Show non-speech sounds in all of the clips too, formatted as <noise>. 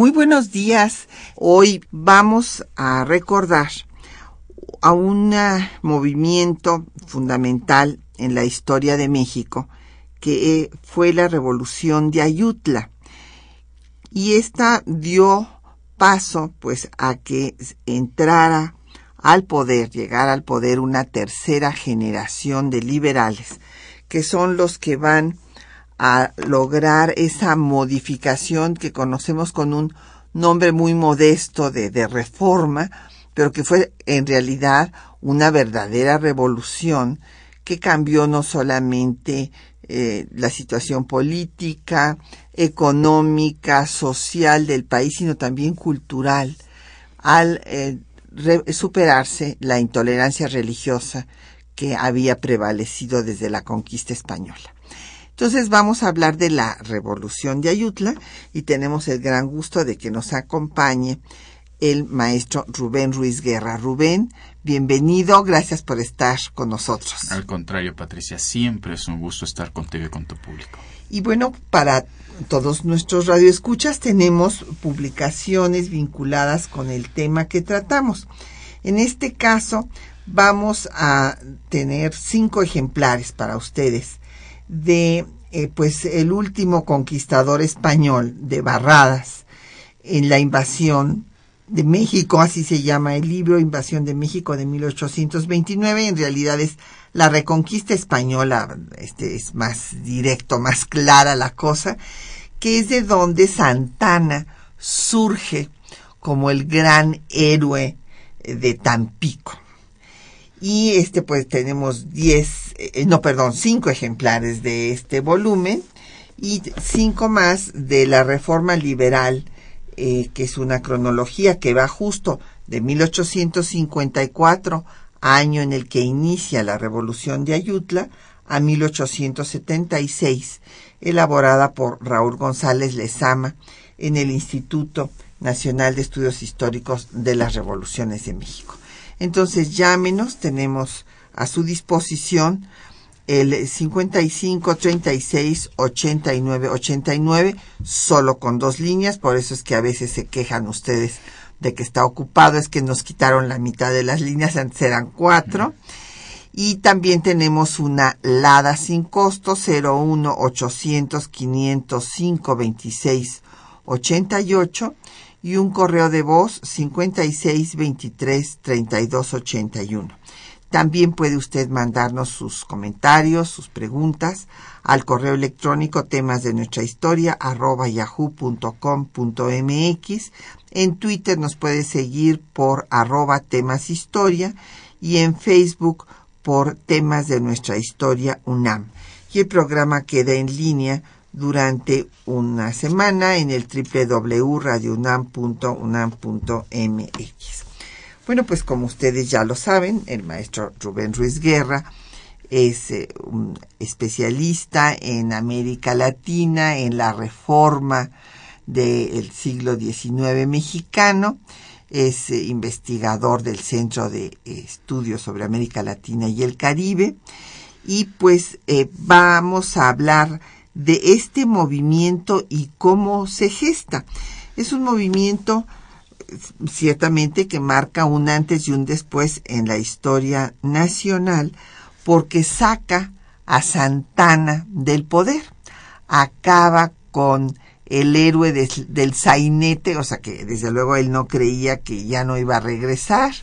Muy buenos días. Hoy vamos a recordar a un movimiento fundamental en la historia de México que eh, fue la revolución de Ayutla. Y esta dio paso pues a que entrara al poder, llegara al poder una tercera generación de liberales, que son los que van a lograr esa modificación que conocemos con un nombre muy modesto de, de reforma, pero que fue en realidad una verdadera revolución que cambió no solamente eh, la situación política, económica, social del país, sino también cultural, al eh, superarse la intolerancia religiosa que había prevalecido desde la conquista española. Entonces vamos a hablar de la revolución de Ayutla y tenemos el gran gusto de que nos acompañe el maestro Rubén Ruiz Guerra. Rubén, bienvenido, gracias por estar con nosotros. Al contrario, Patricia, siempre es un gusto estar contigo y con tu público. Y bueno, para todos nuestros radioescuchas tenemos publicaciones vinculadas con el tema que tratamos. En este caso, vamos a tener cinco ejemplares para ustedes de eh, pues el último conquistador español de Barradas en la invasión de México, así se llama el libro, Invasión de México de 1829, en realidad es la reconquista española, este es más directo, más clara la cosa, que es de donde Santana surge como el gran héroe de Tampico. Y este pues tenemos 10, eh, no perdón, cinco ejemplares de este volumen y cinco más de la reforma liberal eh, que es una cronología que va justo de 1854, año en el que inicia la revolución de Ayutla, a 1876, elaborada por Raúl González Lezama en el Instituto Nacional de Estudios Históricos de las Revoluciones de México. Entonces llámenos, tenemos a su disposición el 55 36 89 89 solo con dos líneas, por eso es que a veces se quejan ustedes de que está ocupado, es que nos quitaron la mitad de las líneas, antes eran cuatro. Y también tenemos una LADA sin costo 01 800 505 26 88 y un correo de voz 56 23 32 81. También puede usted mandarnos sus comentarios, sus preguntas al correo electrónico temas de nuestra historia arroba yahoo.com.mx. En Twitter nos puede seguir por arroba temas historia y en Facebook por temas de nuestra historia UNAM. Y el programa queda en línea durante una semana en el www.radiounam.unam.mx. Bueno, pues como ustedes ya lo saben, el maestro Rubén Ruiz Guerra es eh, un especialista en América Latina, en la reforma del siglo XIX mexicano, es eh, investigador del Centro de Estudios sobre América Latina y el Caribe, y pues eh, vamos a hablar de este movimiento y cómo se gesta. Es un movimiento ciertamente que marca un antes y un después en la historia nacional porque saca a Santana del poder, acaba con el héroe del sainete, o sea que desde luego él no creía que ya no iba a regresar.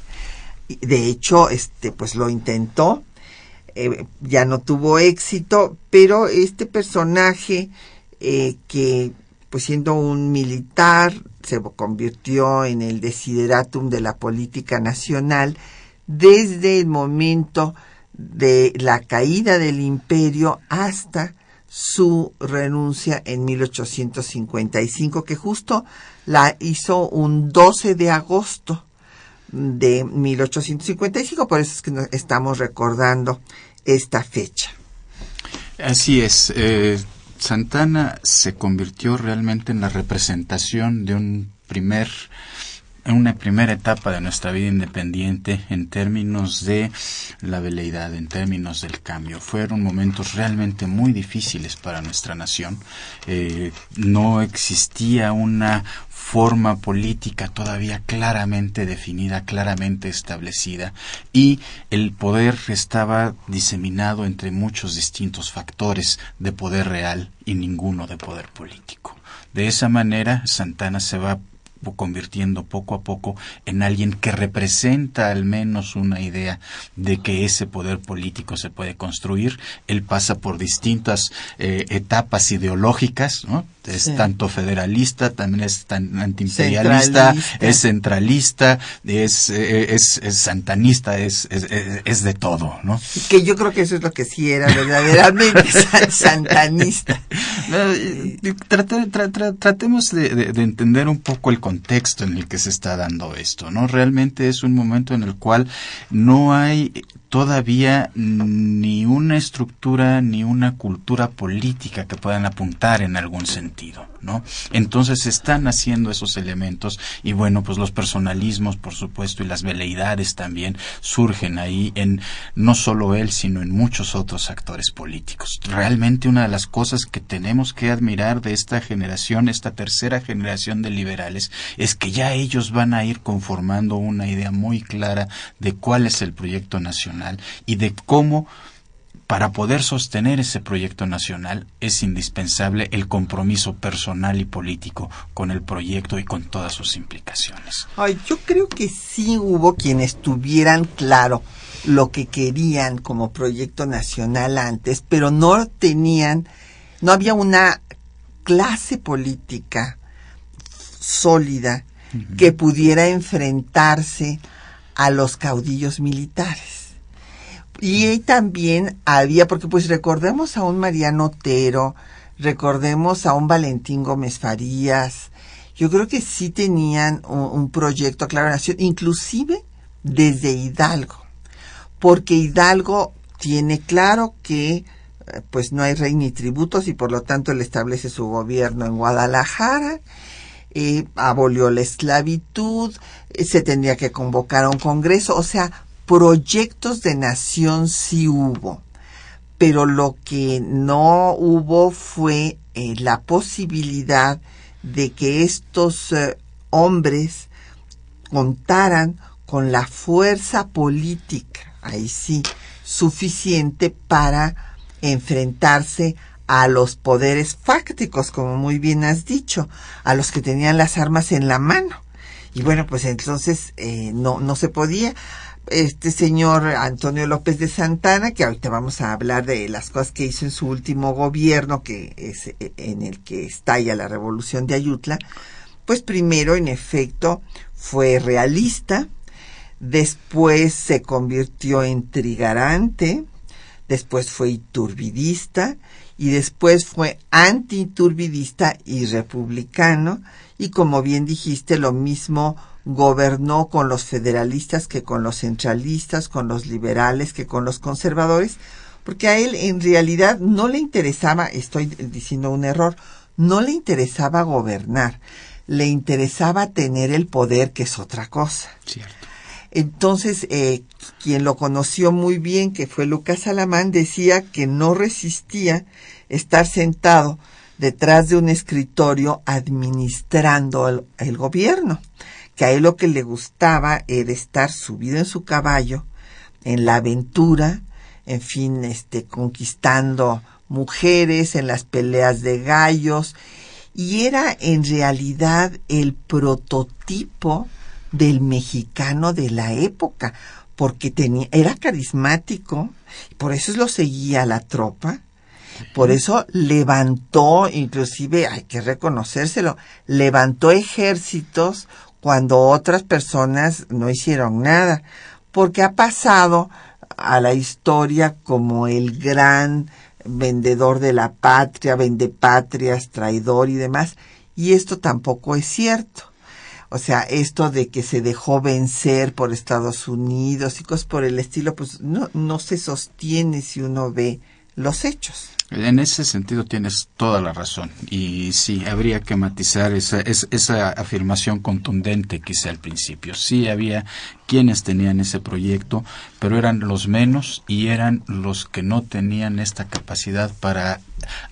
De hecho, este, pues lo intentó, eh, ya no tuvo éxito, pero este personaje eh, que, pues siendo un militar, se convirtió en el desideratum de la política nacional desde el momento de la caída del imperio hasta su renuncia en 1855, que justo la hizo un 12 de agosto de 1855, por eso es que estamos recordando esta fecha. Así es. Eh, Santana se convirtió realmente en la representación de un primer una primera etapa de nuestra vida independiente en términos de la veleidad, en términos del cambio. Fueron momentos realmente muy difíciles para nuestra nación. Eh, no existía una forma política todavía claramente definida, claramente establecida, y el poder estaba diseminado entre muchos distintos factores de poder real y ninguno de poder político. De esa manera, Santana se va convirtiendo poco a poco en alguien que representa al menos una idea de que ese poder político se puede construir. Él pasa por distintas eh, etapas ideológicas, ¿no? es tanto federalista, también es tan antiimperialista, es centralista, es, eh, es, es santanista, es, es, es, de todo, ¿no? Que yo creo que eso es lo que sí era verdaderamente <laughs> santanista. tratemos de, de, entender un poco el contexto en el que se está dando esto, ¿no? Realmente es un momento en el cual no hay todavía ni una estructura ni una cultura política que puedan apuntar en algún sentido, ¿no? Entonces están haciendo esos elementos y bueno, pues los personalismos, por supuesto, y las veleidades también surgen ahí en no solo él, sino en muchos otros actores políticos. Realmente una de las cosas que tenemos que admirar de esta generación, esta tercera generación de liberales, es que ya ellos van a ir conformando una idea muy clara de cuál es el proyecto nacional y de cómo para poder sostener ese proyecto nacional es indispensable el compromiso personal y político con el proyecto y con todas sus implicaciones. Ay, yo creo que sí hubo quienes tuvieran claro lo que querían como proyecto nacional antes, pero no tenían, no había una clase política sólida que pudiera enfrentarse a los caudillos militares. Y también había, porque pues recordemos a un Mariano Otero, recordemos a un Valentín Gómez Farías, yo creo que sí tenían un, proyecto Claro Nación, inclusive desde Hidalgo, porque Hidalgo tiene claro que eh, pues no hay rey ni tributos y por lo tanto él establece su gobierno en Guadalajara, eh, abolió la esclavitud, eh, se tendría que convocar a un congreso, o sea, proyectos de nación sí hubo, pero lo que no hubo fue eh, la posibilidad de que estos eh, hombres contaran con la fuerza política, ahí sí, suficiente para enfrentarse a los poderes fácticos, como muy bien has dicho, a los que tenían las armas en la mano. Y bueno, pues entonces eh, no, no se podía este señor Antonio López de Santana, que ahorita vamos a hablar de las cosas que hizo en su último gobierno, que es eh, en el que estalla la revolución de Ayutla, pues primero, en efecto, fue realista, después se convirtió en trigarante, después fue iturbidista y después fue antiturbidista y republicano, y como bien dijiste, lo mismo gobernó con los federalistas que con los centralistas, con los liberales que con los conservadores, porque a él en realidad no le interesaba, estoy diciendo un error, no le interesaba gobernar, le interesaba tener el poder, que es otra cosa. Cierto. Entonces, eh, quien lo conoció muy bien, que fue Lucas Alamán, decía que no resistía estar sentado detrás de un escritorio administrando el gobierno que a él lo que le gustaba era estar subido en su caballo, en la aventura, en fin, este, conquistando mujeres, en las peleas de gallos, y era en realidad el prototipo del mexicano de la época, porque tenía, era carismático, por eso lo seguía la tropa, Por eso levantó, inclusive hay que reconocérselo, levantó ejércitos cuando otras personas no hicieron nada, porque ha pasado a la historia como el gran vendedor de la patria, vendepatrias, traidor y demás, y esto tampoco es cierto. O sea, esto de que se dejó vencer por Estados Unidos y cosas por el estilo, pues no, no se sostiene si uno ve los hechos. En ese sentido tienes toda la razón y sí, habría que matizar esa, esa, afirmación contundente hice al principio. Sí había quienes tenían ese proyecto, pero eran los menos y eran los que no tenían esta capacidad para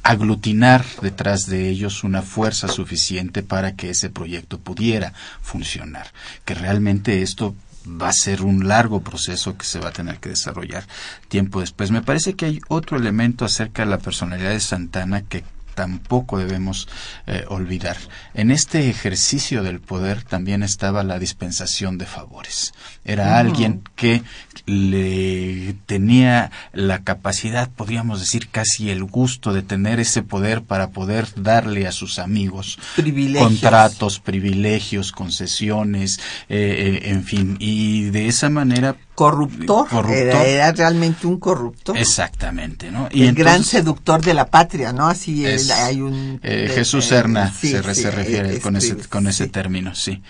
aglutinar detrás de ellos una fuerza suficiente para que ese proyecto pudiera funcionar. Que realmente esto va a ser un largo proceso que se va a tener que desarrollar tiempo después. Me parece que hay otro elemento acerca de la personalidad de Santana que tampoco debemos eh, olvidar. En este ejercicio del poder también estaba la dispensación de favores. Era alguien que le tenía la capacidad, podríamos decir casi el gusto de tener ese poder para poder darle a sus amigos contratos, privilegios, concesiones, eh, eh, en fin, y de esa manera corruptor, Era, realmente un corrupto. Exactamente, ¿no? Y el gran seductor de la patria, ¿no? Así es, hay un... Eh, Jesús Serna se, refiere con, ese, con ese término, sí,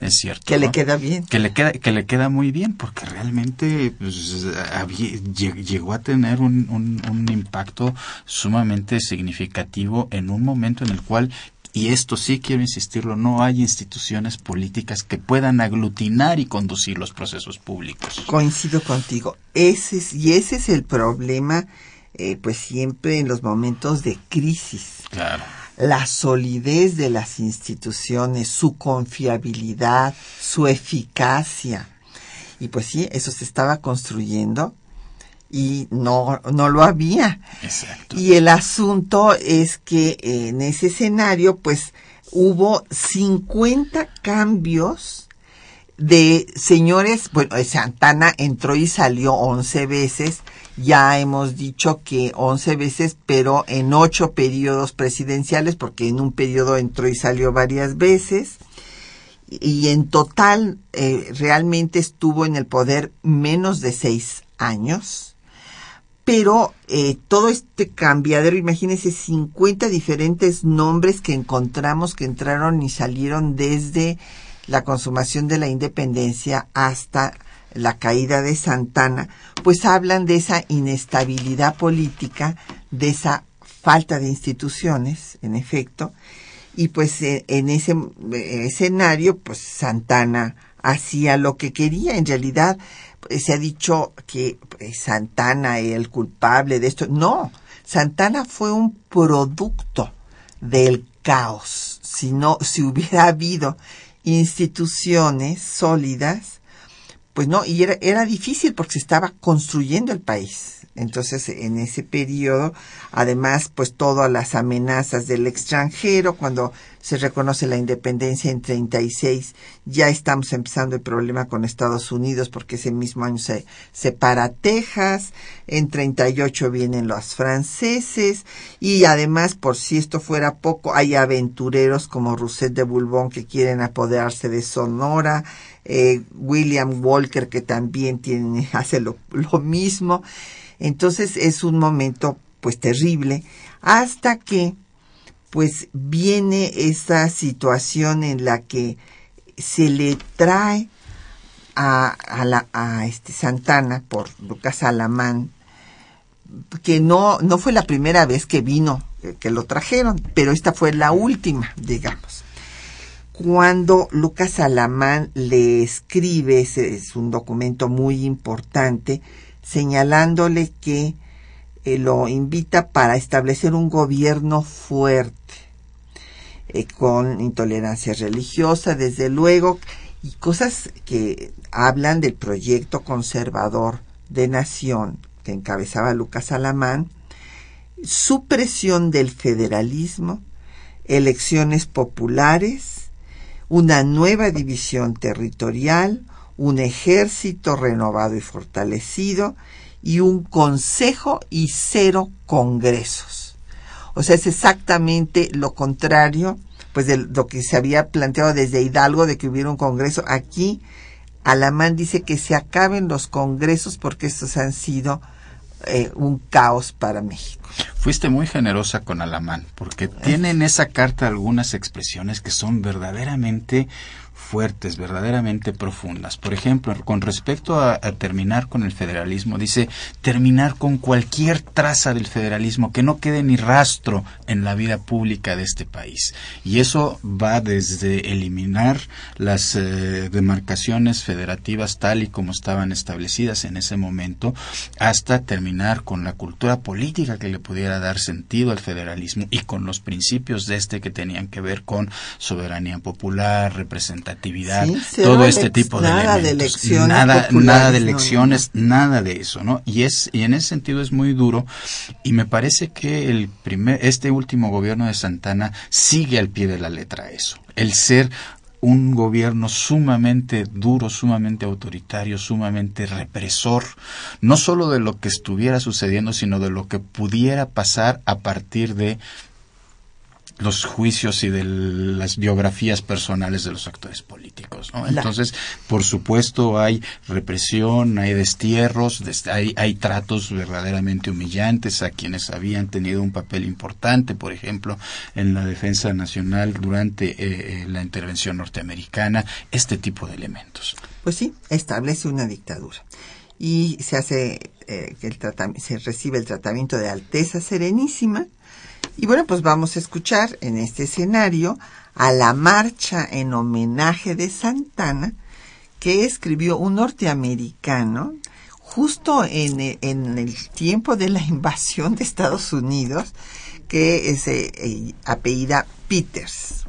es cierto. Que le queda bien. Que le queda, que le queda muy bien, porque realmente pues, llegó a tener un, un, un impacto sumamente significativo en un momento en el cual y esto sí quiero insistirlo, no hay instituciones políticas que puedan aglutinar y conducir los procesos públicos. Coincido contigo. Ese es, y ese es el problema, eh, pues siempre en los momentos de crisis. Claro. La solidez de las instituciones, su confiabilidad, su eficacia. Y pues sí, eso se estaba construyendo y no, no lo había. Exacto. Y el asunto es que en ese escenario, pues, hubo 50 cambios de señores, bueno, Santana entró y salió 11 veces, ya hemos dicho que 11 veces, pero en ocho periodos presidenciales, porque en un periodo entró y salió varias veces, y en total eh, realmente estuvo en el poder menos de seis años pero eh, todo este cambiadero, imagínense 50 diferentes nombres que encontramos que entraron y salieron desde la consumación de la independencia hasta la caída de Santana, pues hablan de esa inestabilidad política, de esa falta de instituciones, en efecto, y pues eh, en ese eh, escenario, pues Santana hacía lo que quería, en realidad se ha dicho que eh, Santana es el culpable de esto. No, Santana fue un producto del caos. Si no, si hubiera habido instituciones sólidas, pues no, y era, era difícil porque se estaba construyendo el país. Entonces, en ese periodo, además, pues todas las amenazas del extranjero, cuando se reconoce la independencia en 36, ya estamos empezando el problema con Estados Unidos porque ese mismo año se separa Texas, en 38 vienen los franceses y además, por si esto fuera poco, hay aventureros como Rousset de Boulbon que quieren apoderarse de Sonora, eh, William Walker que también tiene, <laughs> hace lo, mismo. Entonces es un momento pues terrible hasta que pues viene esa situación en la que se le trae a, a, la, a este Santana por Lucas Alamán que no, no fue la primera vez que vino, que lo trajeron, pero esta fue la última, digamos. Cuando Lucas Alamán le escribe, ese es un documento muy importante, señalándole que eh, lo invita para establecer un gobierno fuerte, eh, con intolerancia religiosa, desde luego, y cosas que hablan del proyecto conservador de nación que encabezaba Lucas Alamán, supresión del federalismo, elecciones populares, una nueva división territorial, un ejército renovado y fortalecido y un consejo y cero congresos. O sea, es exactamente lo contrario, pues de lo que se había planteado desde Hidalgo de que hubiera un congreso. Aquí, Alamán dice que se acaben los congresos porque estos han sido eh, un caos para México. Fuiste muy generosa con Alamán, porque tiene en esa carta algunas expresiones que son verdaderamente fuertes, verdaderamente profundas. Por ejemplo, con respecto a, terminar con el federalismo, dice terminar con cualquier traza del federalismo, que no quede ni rastro en la vida pública de este país. Y eso va desde eliminar las eh, demarcaciones federativas tal y como estaban establecidas en ese momento, hasta terminar con la cultura política que le pudiera dar sentido al federalismo y con los principios de este que tenían que ver con soberanía popular, representativa todo este tipo de nada De elecciones nada, nada de elecciones, nada de eso, ¿no? Y es y en ese sentido es muy duro y me parece que el primer este último gobierno de Santana sigue al pie de la letra eso. El ser un gobierno sumamente duro, sumamente autoritario, sumamente represor, no solo de lo que estuviera sucediendo, sino de lo que pudiera pasar a partir de los juicios y de las biografías personales de los actores políticos. ¿no? Entonces, por supuesto, hay represión, hay destierros, hay, hay tratos verdaderamente humillantes a quienes habían tenido un papel importante, por ejemplo, en la defensa nacional durante eh, eh, la intervención norteamericana, este tipo de elementos. Pues sí, establece una dictadura y se hace eh, que el se recibe el tratamiento de Alteza Serenísima y bueno, pues vamos a escuchar en este escenario a la marcha en homenaje de Santana que escribió un norteamericano justo en, el tiempo de la <laughs> invasión de Estados Unidos que se eh, apellida Peters.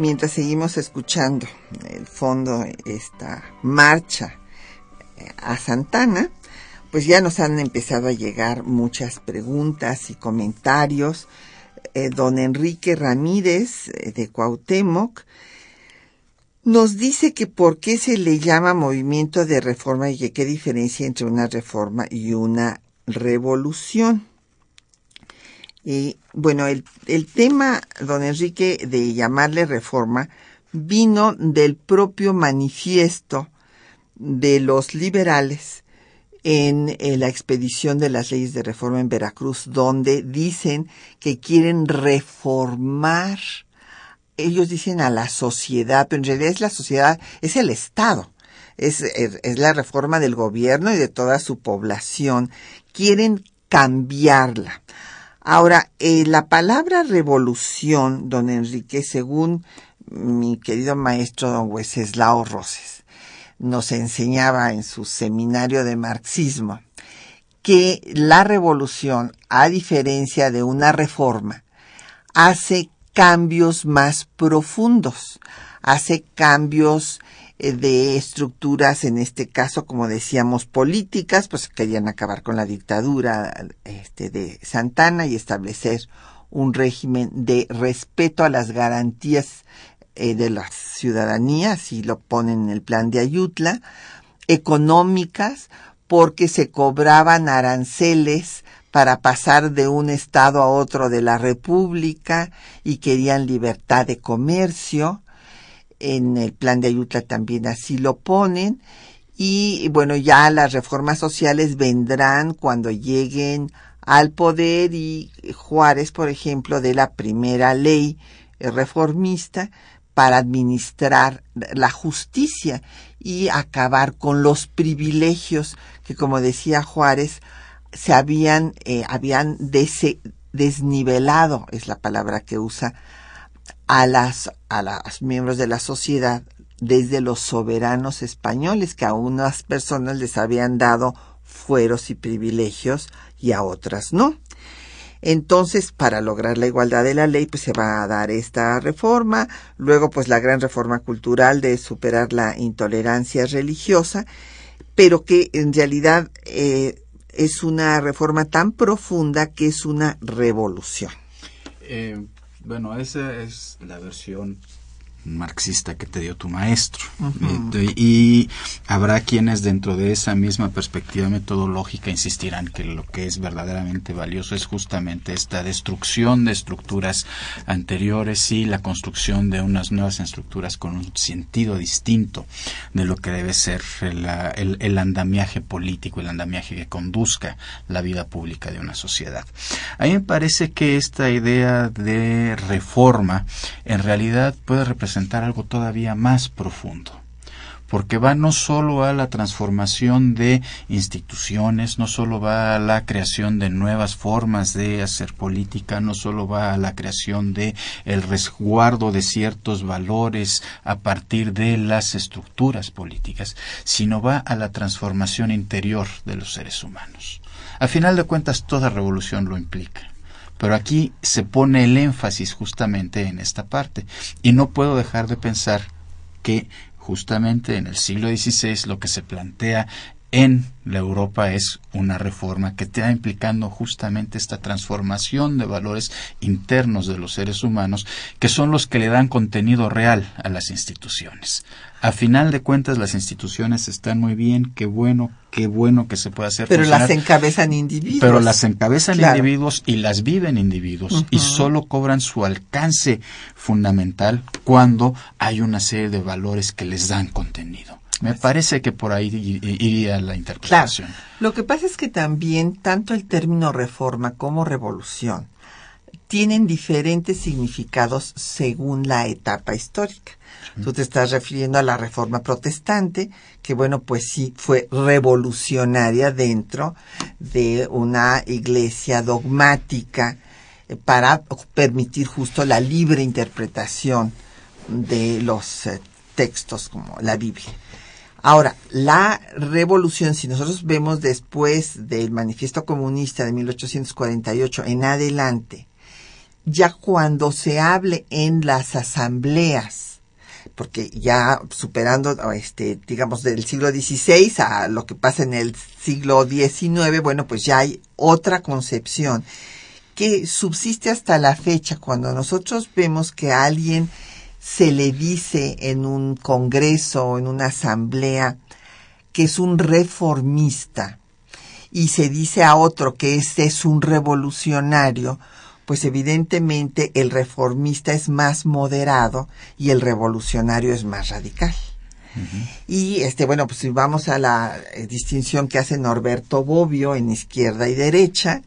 Mientras seguimos escuchando el fondo esta marcha eh, a Santana, pues ya nos han empezado a llegar muchas preguntas y comentarios. Eh, don Enrique Ramírez eh, de Cuauhtémoc nos dice que por qué se le llama movimiento de reforma y que qué diferencia entre una reforma y una revolución. Y bueno, el, tema, don Enrique, de llamarle reforma, vino del propio manifiesto de los liberales en, la expedición de las leyes de reforma en Veracruz, donde dicen que quieren reformar, ellos dicen a la sociedad, pero en realidad es la sociedad, es el Estado, es, es la reforma del gobierno y de toda su población, quieren cambiarla. Ahora, eh, la palabra revolución, don Enrique, según mi querido maestro don Wenceslao Roses, nos enseñaba en su seminario de marxismo que la revolución, a diferencia de una reforma, hace cambios más profundos, hace cambios de estructuras, en este caso, como decíamos, políticas, pues querían acabar con la dictadura este, de Santana y establecer un régimen de respeto a las garantías eh, de la ciudadanía, así lo ponen en el plan de Ayutla, económicas, porque se cobraban aranceles para pasar de un estado a otro de la República y querían libertad de comercio. En el plan de Ayutla también así lo ponen. Y bueno, ya las reformas sociales vendrán cuando lleguen al poder y Juárez, por ejemplo, de la primera ley reformista para administrar la justicia y acabar con los privilegios que, como decía Juárez, se habían, eh, habían desnivelado, es la palabra que usa, a las, a los miembros de la sociedad desde los soberanos españoles, que a unas personas les habían dado fueros y privilegios y a otras no. Entonces, para lograr la igualdad de la ley, pues se va a dar esta reforma, luego pues la gran reforma cultural de superar la intolerancia religiosa, pero que en realidad eh, es una reforma tan profunda que es una revolución. Eh, bueno, esa es la versión marxista que te dio tu maestro. y, habrá quienes dentro de esa misma perspectiva metodológica insistirán que lo que es verdaderamente valioso es justamente esta destrucción de estructuras anteriores y la construcción de unas nuevas estructuras con un sentido distinto de lo que debe ser el, el andamiaje político, el andamiaje que conduzca la vida pública de una sociedad. A mí me parece que esta idea de reforma en realidad puede representar algo todavía más profundo porque va no solo a la transformación de instituciones, no solo va a la creación de nuevas formas de hacer política, no solo va a la creación de el resguardo de ciertos valores a partir de las estructuras políticas, sino va a la transformación interior de los seres humanos. A final de cuentas, toda revolución lo implica. Pero aquí se pone el énfasis justamente en esta parte. Y no puedo dejar de pensar que justamente en el siglo XVI lo que se plantea en la Europa es una reforma que está implicando justamente esta transformación de valores internos de los seres humanos que son los que le dan contenido real a las instituciones. A final de cuentas las instituciones están muy bien, qué bueno, qué bueno que se pueda hacer. Pero las encabezan individuos. Pero las encabezan individuos y las viven individuos y solo cobran su alcance fundamental cuando hay una serie de valores que les dan contenido. Me parece que por ahí iría la interpretación. Lo que pasa es que también tanto el término reforma como revolución tienen diferentes significados según la etapa histórica. Tú te estás refiriendo a la reforma protestante, que bueno, pues sí fue revolucionaria dentro de una iglesia dogmática eh, para permitir justo la libre interpretación de los eh, textos como la Biblia. Ahora, la revolución, si nosotros vemos después del manifiesto comunista de 1848 en adelante, ya cuando se hable en las asambleas, porque ya superando, este, digamos, del siglo XVI a lo que pasa en el siglo XIX, bueno, pues ya hay otra concepción que subsiste hasta la fecha cuando nosotros vemos que alguien se le dice en un congreso o en una asamblea que es un reformista y se dice a otro que ese es un revolucionario, pues evidentemente el reformista es más moderado y el revolucionario es más radical. Y este, bueno, pues si vamos a la eh, distinción que hace Norberto Bobbio en izquierda y derecha,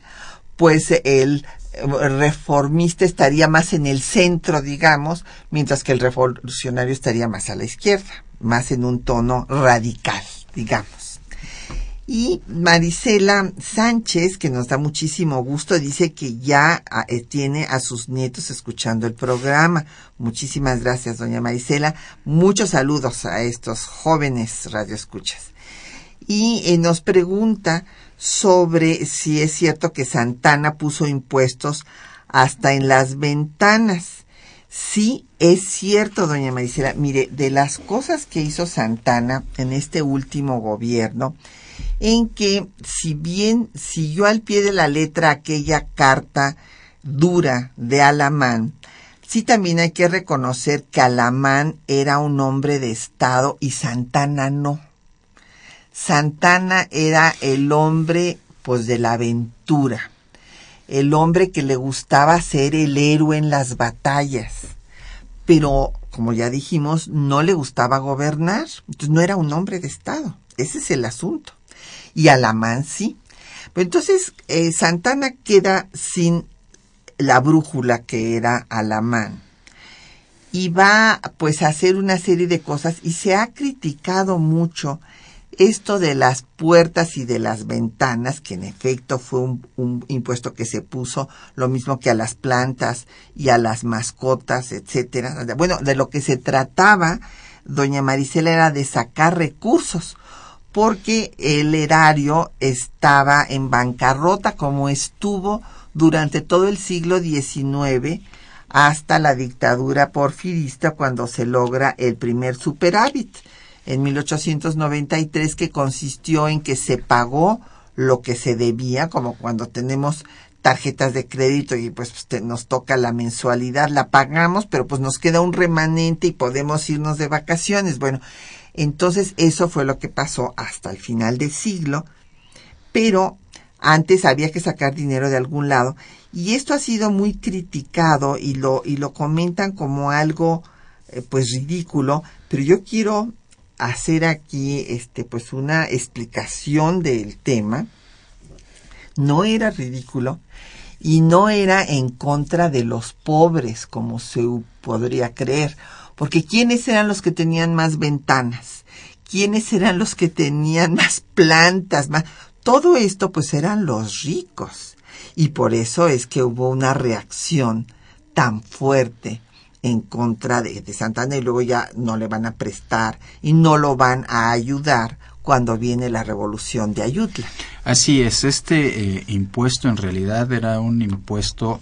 pues el reformista estaría más en el centro, digamos, mientras que el revolucionario estaría más a la izquierda, más en un tono radical, digamos. Y Marisela Sánchez, que nos da muchísimo gusto, dice que ya ah, eh, tiene a sus nietos escuchando el programa. Muchísimas gracias, doña Marisela. Muchos saludos a estos jóvenes radioescuchas. Y eh, nos pregunta sobre si es cierto que Santana puso impuestos hasta en las ventanas. Sí, es cierto, doña Marisela. Mire, de las cosas que hizo Santana en este último gobierno, en que si bien siguió al pie de la letra aquella carta dura de Alamán, sí también hay que reconocer que Alamán era un hombre de Estado y Santana no. Santana era el hombre pues de la aventura, el hombre que le gustaba ser el héroe en las batallas, pero como ya dijimos, no le gustaba gobernar, entonces no era un hombre de Estado, ese es el asunto y Alamán sí. entonces eh, Santana queda sin la brújula que era Alamán y va pues a hacer una serie de cosas y se ha criticado mucho esto de las puertas y de las ventanas, que en efecto fue un, un, impuesto que se puso, lo mismo que a las plantas y a las mascotas, etcétera. Bueno, de lo que se trataba, doña Marisela, era de sacar recursos porque el erario estaba en bancarrota como estuvo durante todo el siglo XIX hasta la dictadura porfirista cuando se logra el primer superávit en 1893 que consistió en que se pagó lo que se debía, como cuando tenemos tarjetas de crédito y pues nos toca la mensualidad, la pagamos, pero pues nos queda un remanente y podemos irnos de vacaciones. Bueno, entonces eso fue lo que pasó hasta el final del siglo, pero antes había que sacar dinero de algún lado y esto ha sido muy criticado y lo y lo comentan como algo eh, pues ridículo, pero yo quiero hacer aquí este pues una explicación del tema. No era ridículo y no era en contra de los pobres como se podría creer porque ¿quiénes eran los que tenían más ventanas? ¿Quiénes eran los que tenían <laughs> más plantas? Más... Todo esto pues eran los ricos. Y por eso es que hubo una reacción tan fuerte en contra de, de, Santana y luego ya no le van a prestar y no lo van a ayudar cuando viene la revolución de Ayutla. Así es, este eh, impuesto en realidad era un impuesto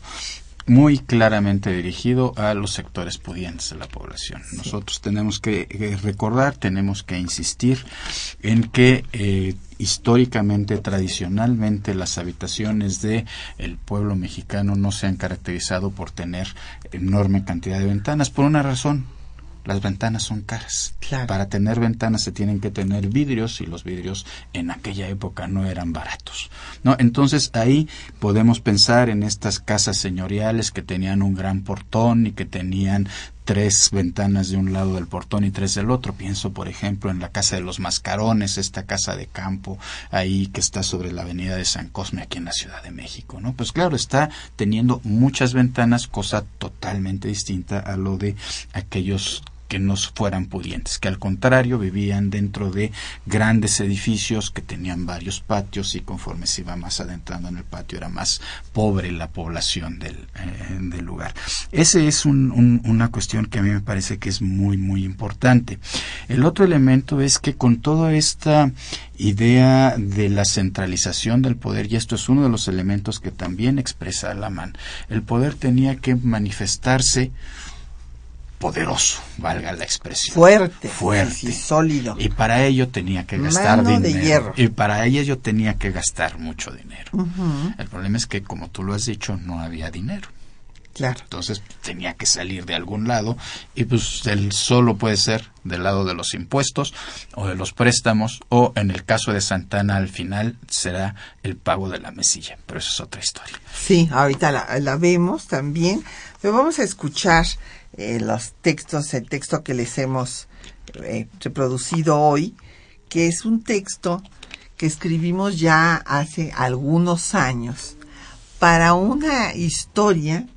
muy claramente dirigido a los sectores pudientes de la población. Nosotros tenemos que recordar, tenemos que insistir en que eh, históricamente, tradicionalmente, las habitaciones de el pueblo mexicano no se han caracterizado por tener enorme cantidad de ventanas por una razón las ventanas son caras. Para tener ventanas se tienen que tener vidrios y los vidrios en aquella época no eran baratos. ¿no? Entonces ahí podemos pensar en estas casas señoriales que tenían un gran portón y que tenían tres ventanas de un lado del portón y tres del otro. Pienso, por ejemplo, en la casa de los Mascarones, esta casa de campo ahí que está sobre la avenida de San Cosme aquí en la Ciudad de México, ¿no? Pues claro, está teniendo muchas ventanas, cosa totalmente distinta a lo de aquellos que no fueran pudientes, que al contrario vivían dentro de grandes edificios que tenían varios patios y conforme se iba más adentrando en el patio era más pobre la población del, eh, lugar. Esa es una cuestión que a mí me parece que es muy, muy importante. El otro elemento es que con toda esta idea de la centralización del poder, y esto es uno de los elementos que también expresa Alamán, el poder tenía que manifestarse poderoso, valga la expresión. Fuerte. Fuerte. Y sólido. Y para ello tenía que gastar dinero. Y para ello yo tenía que gastar mucho dinero. El problema es que, como tú lo has dicho, no había dinero. Claro. Entonces tenía que salir de algún lado y pues el solo puede ser del lado de los impuestos o de los préstamos o en el caso de Santana al final será el pago de la mesilla, pero eso es otra historia. Sí, ahorita la, la vemos también, pero vamos a escuchar eh, los textos, el texto que les hemos eh, reproducido hoy, que es un texto que escribimos ya hace algunos años para una historia,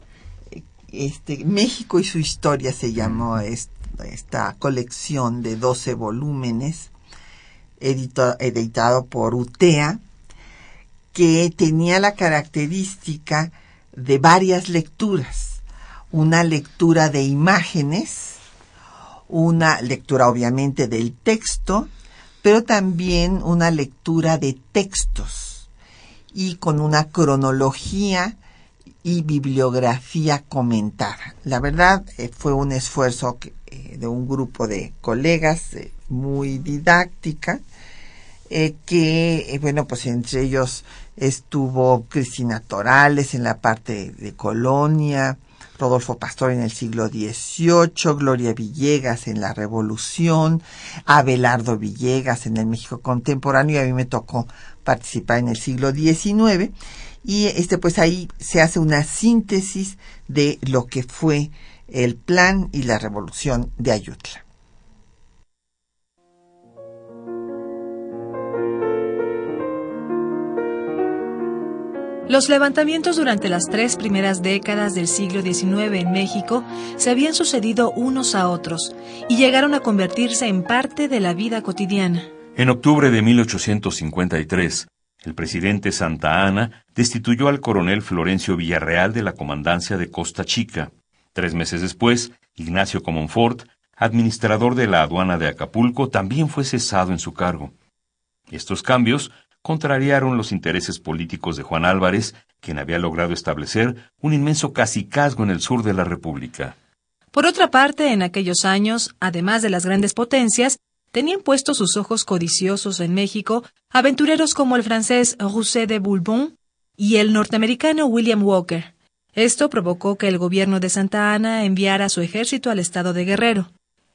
este, México y su historia se llamó esta, esta colección de 12 volúmenes editado por UTEA, que tenía la característica de varias lecturas. Una lectura de imágenes, una lectura obviamente del texto, pero también una lectura de textos y con una cronología y bibliografía comentada. La verdad eh, fue un esfuerzo eh, de un grupo de colegas eh, muy didáctica que, bueno, pues entre ellos estuvo Cristina Torales en la parte de Colonia, Rodolfo Pastor en el siglo XVIII, Gloria Villegas en la Revolución, Abelardo Villegas en el México contemporáneo y a mí me tocó participar en el siglo XIX y este pues ahí se hace una síntesis de lo que fue el plan y la revolución de Ayutla. Los levantamientos durante las tres primeras décadas del siglo XIX en México se habían sucedido unos a otros y llegaron a convertirse en parte de la vida cotidiana. En octubre de 1853, el presidente Santa Ana destituyó al coronel Florencio Villarreal de la comandancia de Costa Chica. Tres meses después, Ignacio Comonfort, administrador de la aduana de Acapulco, también fue cesado en su cargo. Estos cambios contrariaron los intereses políticos de Juan Álvarez, quien había logrado establecer un inmenso cacicazgo en el sur de la República. Por otra parte, en aquellos años, además de las grandes potencias, tenían puestos sus ojos codiciosos en México aventureros como el francés Rousset de Bourbon y el norteamericano William Walker. Esto provocó que el gobierno de Santa Ana enviara su ejército al estado de Guerrero.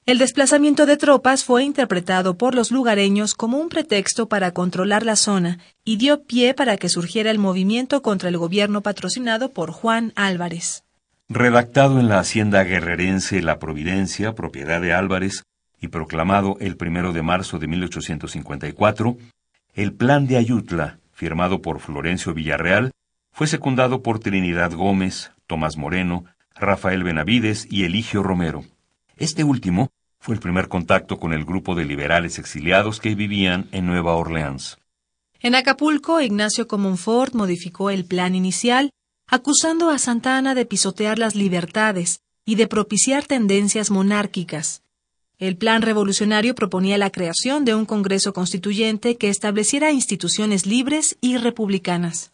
El desplazamiento de tropas fue interpretado por los lugareños como un pretexto para controlar la zona y dio pie para que surgiera el movimiento contra el gobierno patrocinado por Juan Álvarez. Redactado en la hacienda guerrerense La Providencia, propiedad de Álvarez, y proclamado el primero de marzo de 1854, el Plan de Ayutla, firmado por Florencio Villarreal, fue secundado por Trinidad Gómez, Tomás Moreno, Rafael Benavides y Eligio Romero. Este último fue el primer contacto con el grupo de liberales exiliados que vivían en Nueva Orleans. En Acapulco, Ignacio Comonfort modificó el plan inicial, acusando a Santa Ana de pisotear las libertades y de propiciar tendencias monárquicas. El plan revolucionario proponía la creación de un Congreso Constituyente que estableciera instituciones libres y republicanas.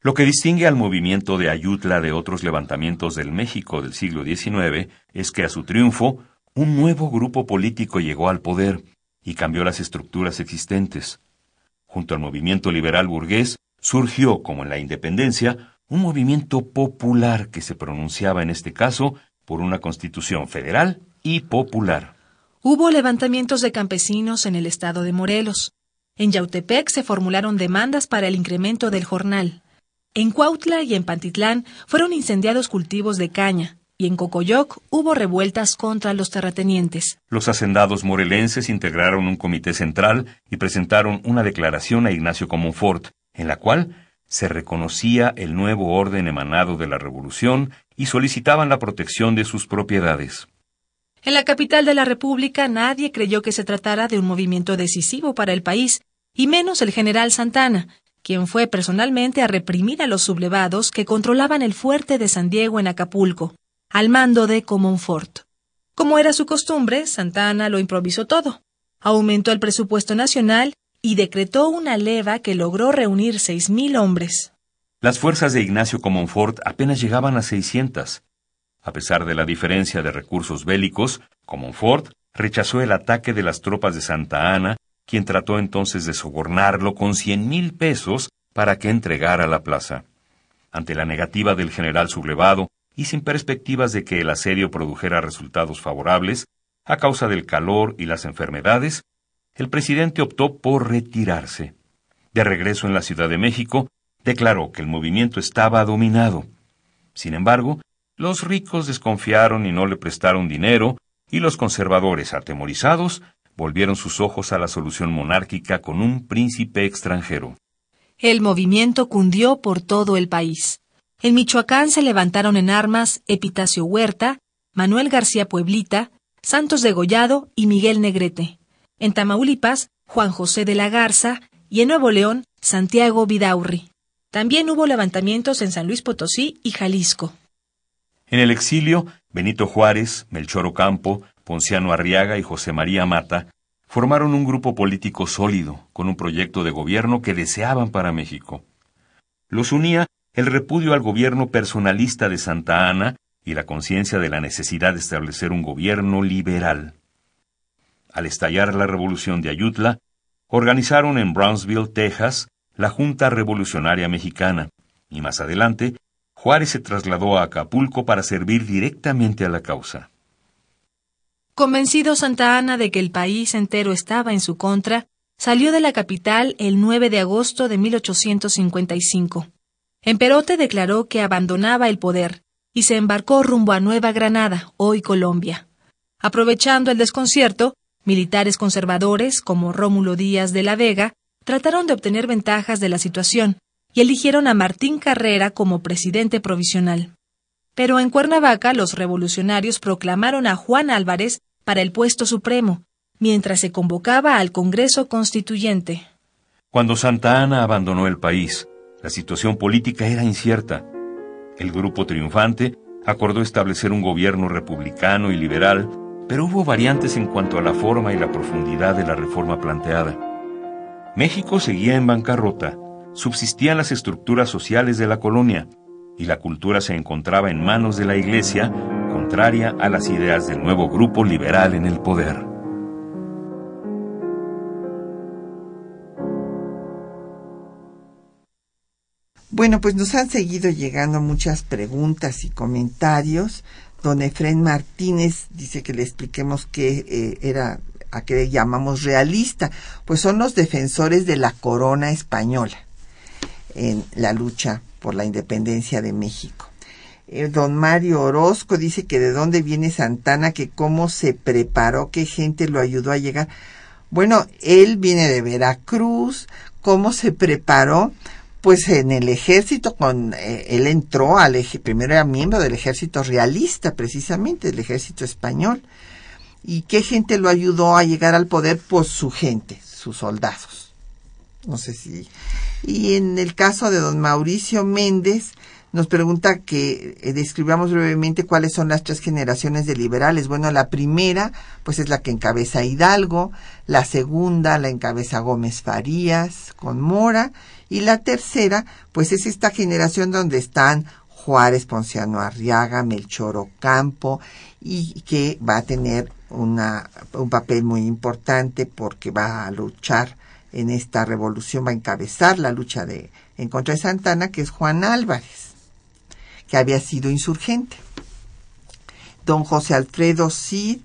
Lo que distingue al movimiento de Ayutla de otros levantamientos del México del siglo XIX es que a su triunfo, un nuevo grupo político llegó al poder y cambió las estructuras existentes. Junto al movimiento liberal burgués, surgió, como en la independencia, un movimiento popular que se pronunciaba en este caso por una constitución federal y popular. Hubo levantamientos de campesinos en el estado de Morelos. En Yautepec se formularon demandas para el incremento del jornal. En Cuautla y en Pantitlán fueron incendiados cultivos de caña, y en Cocoyoc hubo revueltas contra los terratenientes. Los hacendados morelenses integraron un comité central y presentaron una declaración a Ignacio Comonfort, en la cual se reconocía el nuevo orden emanado de la Revolución y solicitaban la protección de sus propiedades. En la capital de la República nadie creyó que se tratara de un movimiento decisivo para el país, y menos el general Santana, quien fue personalmente a reprimir a los sublevados que controlaban el fuerte de San Diego en Acapulco, al mando de Comonfort. Como era su costumbre, Santana lo improvisó todo. Aumentó el presupuesto nacional y decretó una leva que logró reunir seis mil hombres. Las fuerzas de Ignacio Comonfort apenas llegaban a seiscientas, a pesar de la diferencia de recursos bélicos, Comonfort rechazó el ataque de las tropas de Santa Ana, quien trató entonces de sobornarlo con cien mil pesos para que entregara la plaza. Ante la negativa del general sublevado y sin perspectivas de que el asedio produjera resultados favorables, a causa del calor y las enfermedades, el presidente optó por retirarse. De regreso en la Ciudad de México, declaró que el movimiento estaba dominado. Sin embargo, los ricos desconfiaron y no le prestaron dinero, y los conservadores, atemorizados, volvieron sus ojos a la solución monárquica con un príncipe extranjero. El movimiento cundió por todo el país. En Michoacán se levantaron en armas Epitacio Huerta, Manuel García Pueblita, Santos Degollado y Miguel Negrete. En Tamaulipas, Juan José de la Garza y en Nuevo León, Santiago Vidaurri. También hubo levantamientos en San Luis Potosí y Jalisco. En el exilio, Benito Juárez, Melchor Ocampo, Ponciano Arriaga y José María Mata formaron un grupo político sólido, con un proyecto de gobierno que deseaban para México. Los unía el repudio al gobierno personalista de Santa Ana y la conciencia de la necesidad de establecer un gobierno liberal. Al estallar la revolución de Ayutla, organizaron en Brownsville, Texas, la Junta Revolucionaria Mexicana, y más adelante, Juárez se trasladó a Acapulco para servir directamente a la causa. Convencido Santa Ana de que el país entero estaba en su contra, salió de la capital el 9 de agosto de 1855. En Perote declaró que abandonaba el poder y se embarcó rumbo a Nueva Granada, hoy Colombia. Aprovechando el desconcierto, militares conservadores, como Rómulo Díaz de la Vega, trataron de obtener ventajas de la situación y eligieron a Martín Carrera como presidente provisional. Pero en Cuernavaca los revolucionarios proclamaron a Juan Álvarez para el puesto supremo, mientras se convocaba al Congreso Constituyente. Cuando Santa Ana abandonó el país, la situación política era incierta. El grupo triunfante acordó establecer un gobierno republicano y liberal, pero hubo variantes en cuanto a la forma y la profundidad de la reforma planteada. México seguía en bancarrota, subsistían las estructuras sociales de la colonia, y la cultura se encontraba en manos de la Iglesia, contraria a las ideas del nuevo grupo liberal en el poder. Bueno, pues nos han seguido llegando muchas preguntas y comentarios. Don Efren Martínez dice que le expliquemos qué eh, era a qué le llamamos realista, pues son los defensores de la corona española en la lucha por la independencia de México. Eh, don Mario Orozco dice que de dónde viene Santana, que cómo se preparó, qué gente lo ayudó a llegar. Bueno, él viene de Veracruz, cómo se preparó, pues en el ejército, con eh, él entró al primero era miembro del ejército realista, precisamente, del ejército español. ¿Y qué gente lo ayudó a llegar al poder? Pues su gente, sus soldados. No sé si. Y en el caso de don Mauricio Méndez, nos pregunta que eh, describamos brevemente cuáles son las tres generaciones de liberales. Bueno, la primera, pues es la que encabeza Hidalgo, la segunda la encabeza Gómez Farías con Mora, y la tercera, pues es esta generación donde están Juárez, Ponciano Arriaga, Melchor Ocampo, y que va a tener una, un papel muy importante porque va a luchar en esta revolución, va a encabezar la lucha de, en contra de Santana, que es Juan Álvarez, que había sido insurgente. Don José Alfredo Cid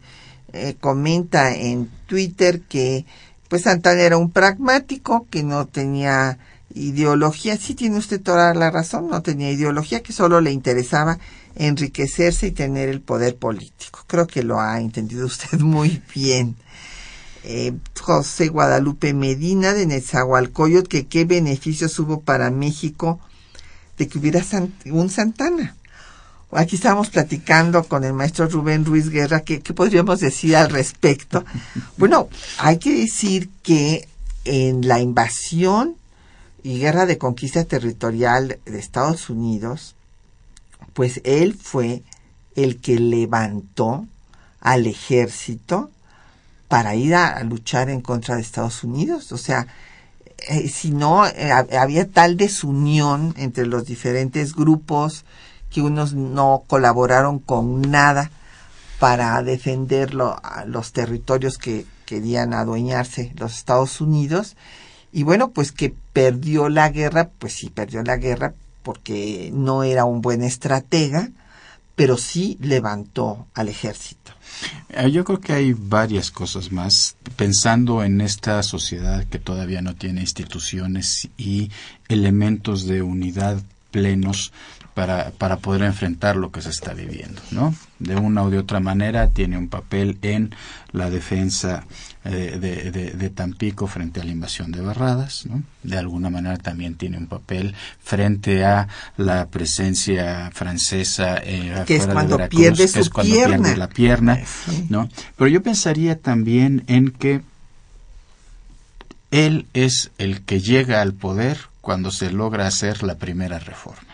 eh, comenta en Twitter que pues Santana era un pragmático, que no tenía ideología, sí tiene usted toda la razón, no tenía ideología, que solo le interesaba enriquecerse y tener el poder político. Creo que lo ha entendido <laughs> usted muy bien. Eh, José Guadalupe Medina de Nezahualcóyotl, que qué beneficios hubo para México de que hubiera un Santana. Aquí estábamos platicando con el maestro Rubén Ruiz Guerra, ¿qué, ¿qué podríamos decir al respecto? <laughs> Bueno, hay que decir que en la invasión y guerra de conquista territorial de Estados Unidos, pues él fue el que levantó al ejército para ir a, luchar en contra de Estados Unidos. O sea, eh, si no, eh, había tal desunión entre los diferentes grupos que unos no colaboraron con nada para defender los territorios que querían adueñarse los Estados Unidos y bueno, pues que perdió la guerra, pues sí perdió la guerra porque no era un buen estratega, pero sí levantó al ejército. Eh, yo creo que hay varias cosas más. Pensando en esta sociedad que todavía no tiene instituciones y elementos de unidad plenos para, para poder enfrentar lo que se está viviendo, ¿no? De una o de otra manera tiene un papel en la defensa eh, de, de, Tampico frente a la invasión de Barradas, ¿no? De alguna manera también tiene un papel frente a la presencia francesa eh, que es cuando pierde su es cuando pierna. pierde la pierna, ¿no? Pero yo pensaría también en que él es el que llega al poder cuando se logra hacer la primera reforma.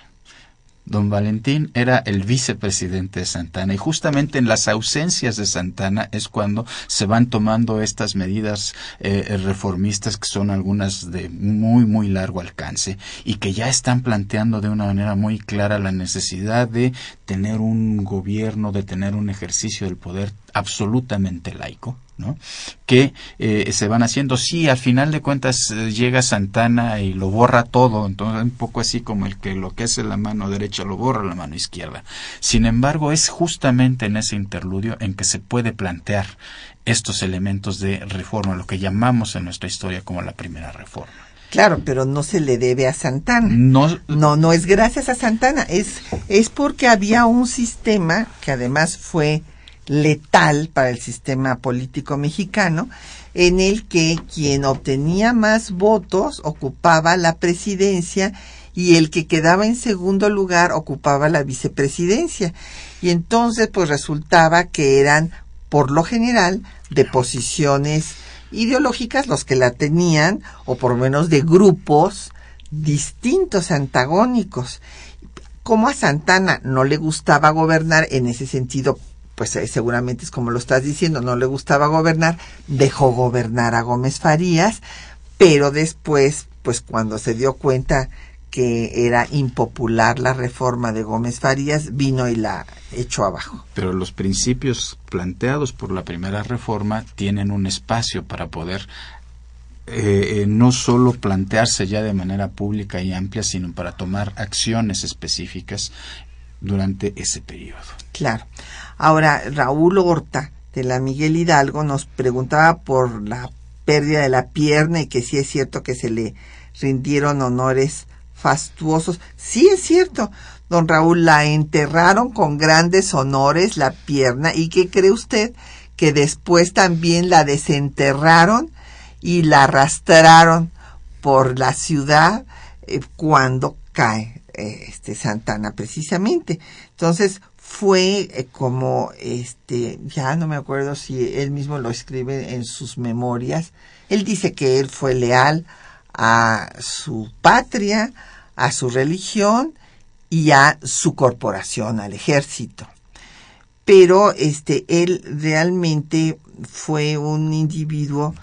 Don Valentín era el vicepresidente de Santana y justamente en las ausencias de Santana es cuando se van tomando estas medidas eh, reformistas que son algunas de muy muy largo alcance y que ya están planteando de una manera muy clara la necesidad de tener un gobierno, de tener un ejercicio del poder absolutamente laico ¿no? que eh, se van haciendo. Sí, al final de cuentas eh, llega Santana y lo borra todo, entonces un poco así como el que lo que hace la mano derecha lo borra la mano izquierda. Sin embargo, es justamente en ese interludio en que se puede plantear estos elementos de reforma, lo que llamamos en nuestra historia como la primera reforma. Claro, pero no se le debe a Santana. No, no, no es gracias a Santana, es, es porque había un sistema que además fue letal para el sistema político mexicano, en el que quien obtenía más votos ocupaba la presidencia y el que quedaba en segundo lugar ocupaba la vicepresidencia. Y entonces pues resultaba que eran, por lo general, de posiciones ideológicas los que la tenían, o por lo menos de grupos distintos, antagónicos. Como a Santana no le gustaba gobernar en ese sentido pues eh, seguramente es como lo estás diciendo, no le gustaba gobernar, dejó gobernar a Gómez Farías, pero después, pues cuando se dio cuenta que era impopular la reforma de Gómez Farías, vino y la echó abajo. Pero los principios planteados por la primera reforma tienen un espacio para poder eh, eh, no solo plantearse ya de manera pública y amplia, sino para tomar acciones específicas durante ese periodo. Claro. Ahora, Raúl Horta, de la Miguel Hidalgo, nos preguntaba por la pérdida de la pierna y que sí es cierto que se le rindieron honores fastuosos. Sí es cierto, don Raúl, la enterraron con grandes honores la pierna y ¿qué cree usted? Que después también la desenterraron y la arrastraron por la ciudad eh, cuando cae eh, este Santana precisamente. Entonces fue eh, como este ya no me acuerdo si él mismo lo escribe en sus memorias. Él dice que él fue leal a su patria, a su religión y a su corporación, al ejército. Pero este él realmente fue un individuo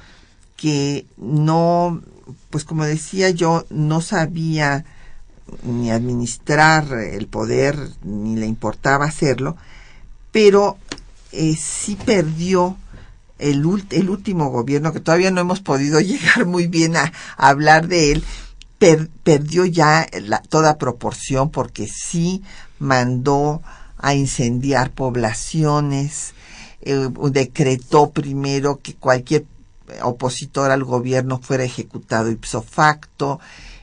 que no pues como decía yo no sabía ni administrar el poder, ni le importaba hacerlo, pero eh, sí perdió el, el, último gobierno, que todavía no hemos podido <laughs> llegar muy bien a, hablar de él, perdió ya toda proporción porque sí mandó a incendiar poblaciones, eh, decretó primero que cualquier opositor al gobierno fuera ejecutado ipso facto,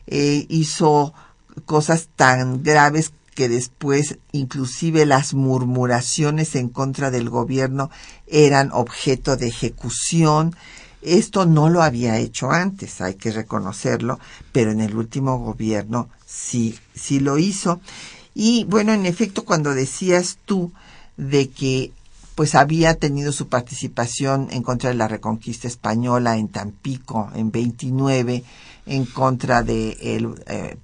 eh, hizo cosas tan graves que después inclusive las murmuraciones en contra del gobierno eran objeto de ejecución. Esto no lo había hecho antes, hay que reconocerlo, pero en el último gobierno sí, sí lo hizo. Y bueno, en efecto, cuando decías tú de que pues había tenido su participación en contra de la reconquista española en Tampico en 29, en contra de el eh,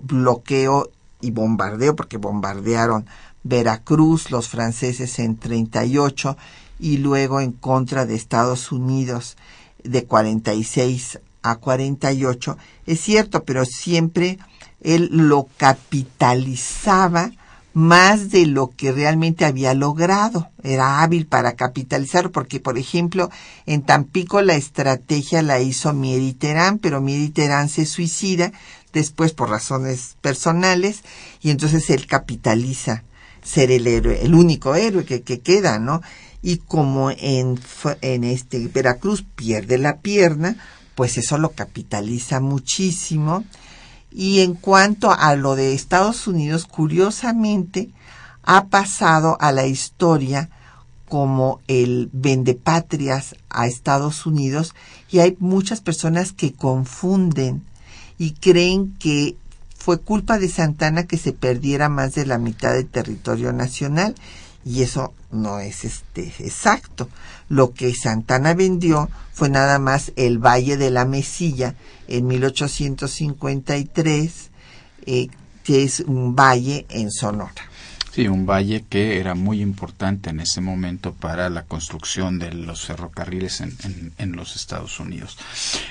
bloqueo y bombardeo, porque bombardearon Veracruz los franceses en 38 y luego en contra de Estados Unidos de 46 a 48. Es cierto, pero siempre él lo capitalizaba más de lo que realmente había logrado. Era hábil para capitalizar porque, por ejemplo, en Tampico la estrategia la hizo Mieri pero Mieri se suicida, después por razones personales y entonces él capitaliza ser el héroe, el único héroe que, que queda, ¿no? Y como en, en este Veracruz pierde la pierna, pues eso lo capitaliza muchísimo. Y en cuanto a lo de Estados Unidos, curiosamente, ha pasado a la historia como el vendepatrias a Estados Unidos y hay muchas personas que confunden y creen que fue culpa de Santana que se perdiera más de la mitad del territorio nacional y eso no es este exacto. Lo que Santana vendió fue nada más el Valle de la Mesilla en 1853, eh, que es un valle en Sonora. Sí, un valle que era muy importante en ese momento para la construcción de los ferrocarriles en, los Estados Unidos.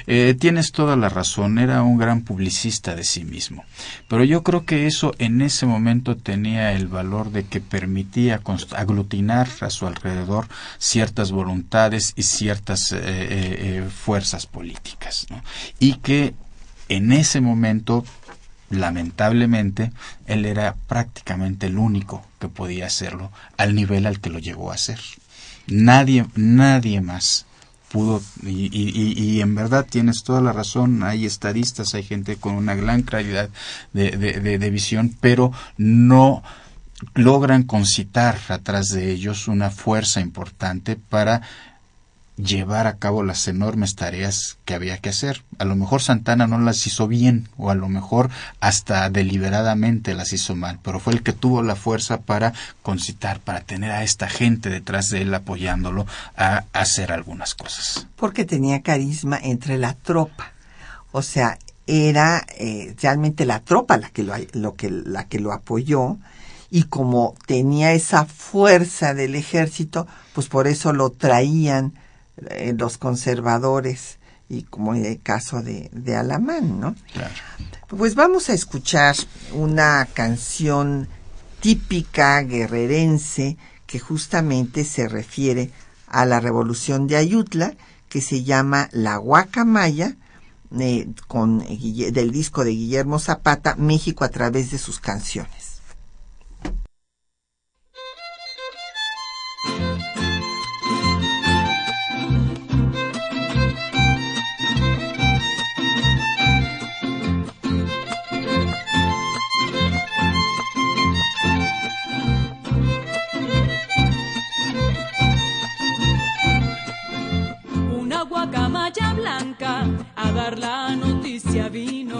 Eh, tienes toda la razón, era un gran publicista de sí mismo. Pero yo creo que eso en ese momento tenía el valor de que permitía aglutinar a su alrededor ciertas voluntades y ciertas eh, eh, fuerzas políticas. Y que en ese momento lamentablemente, él era prácticamente el único que podía hacerlo al nivel al que lo llegó a hacer. Nadie, nadie más pudo, y, en verdad tienes toda la razón, hay estadistas, hay gente con una gran claridad de, de, de visión, pero no logran concitar atrás de ellos una fuerza importante para llevar a cabo las enormes tareas que había que hacer. A lo mejor Santana no las hizo bien o a lo mejor hasta deliberadamente las hizo mal, pero fue el que tuvo la fuerza para concitar, para tener a esta gente detrás de él apoyándolo a hacer algunas cosas. Porque tenía carisma entre la tropa. O sea, era eh, realmente la tropa la que lo, lo que, la que lo apoyó y como tenía esa fuerza del ejército, pues por eso lo traían eh, los conservadores y como en el caso de, de Alamán, ¿no? Pues vamos a escuchar una canción típica guerrerense que justamente se refiere a la revolución de Ayutla, que se llama La Guacamaya, eh, con, del disco de Guillermo Zapata, México a través de sus canciones. A dar la noticia vino.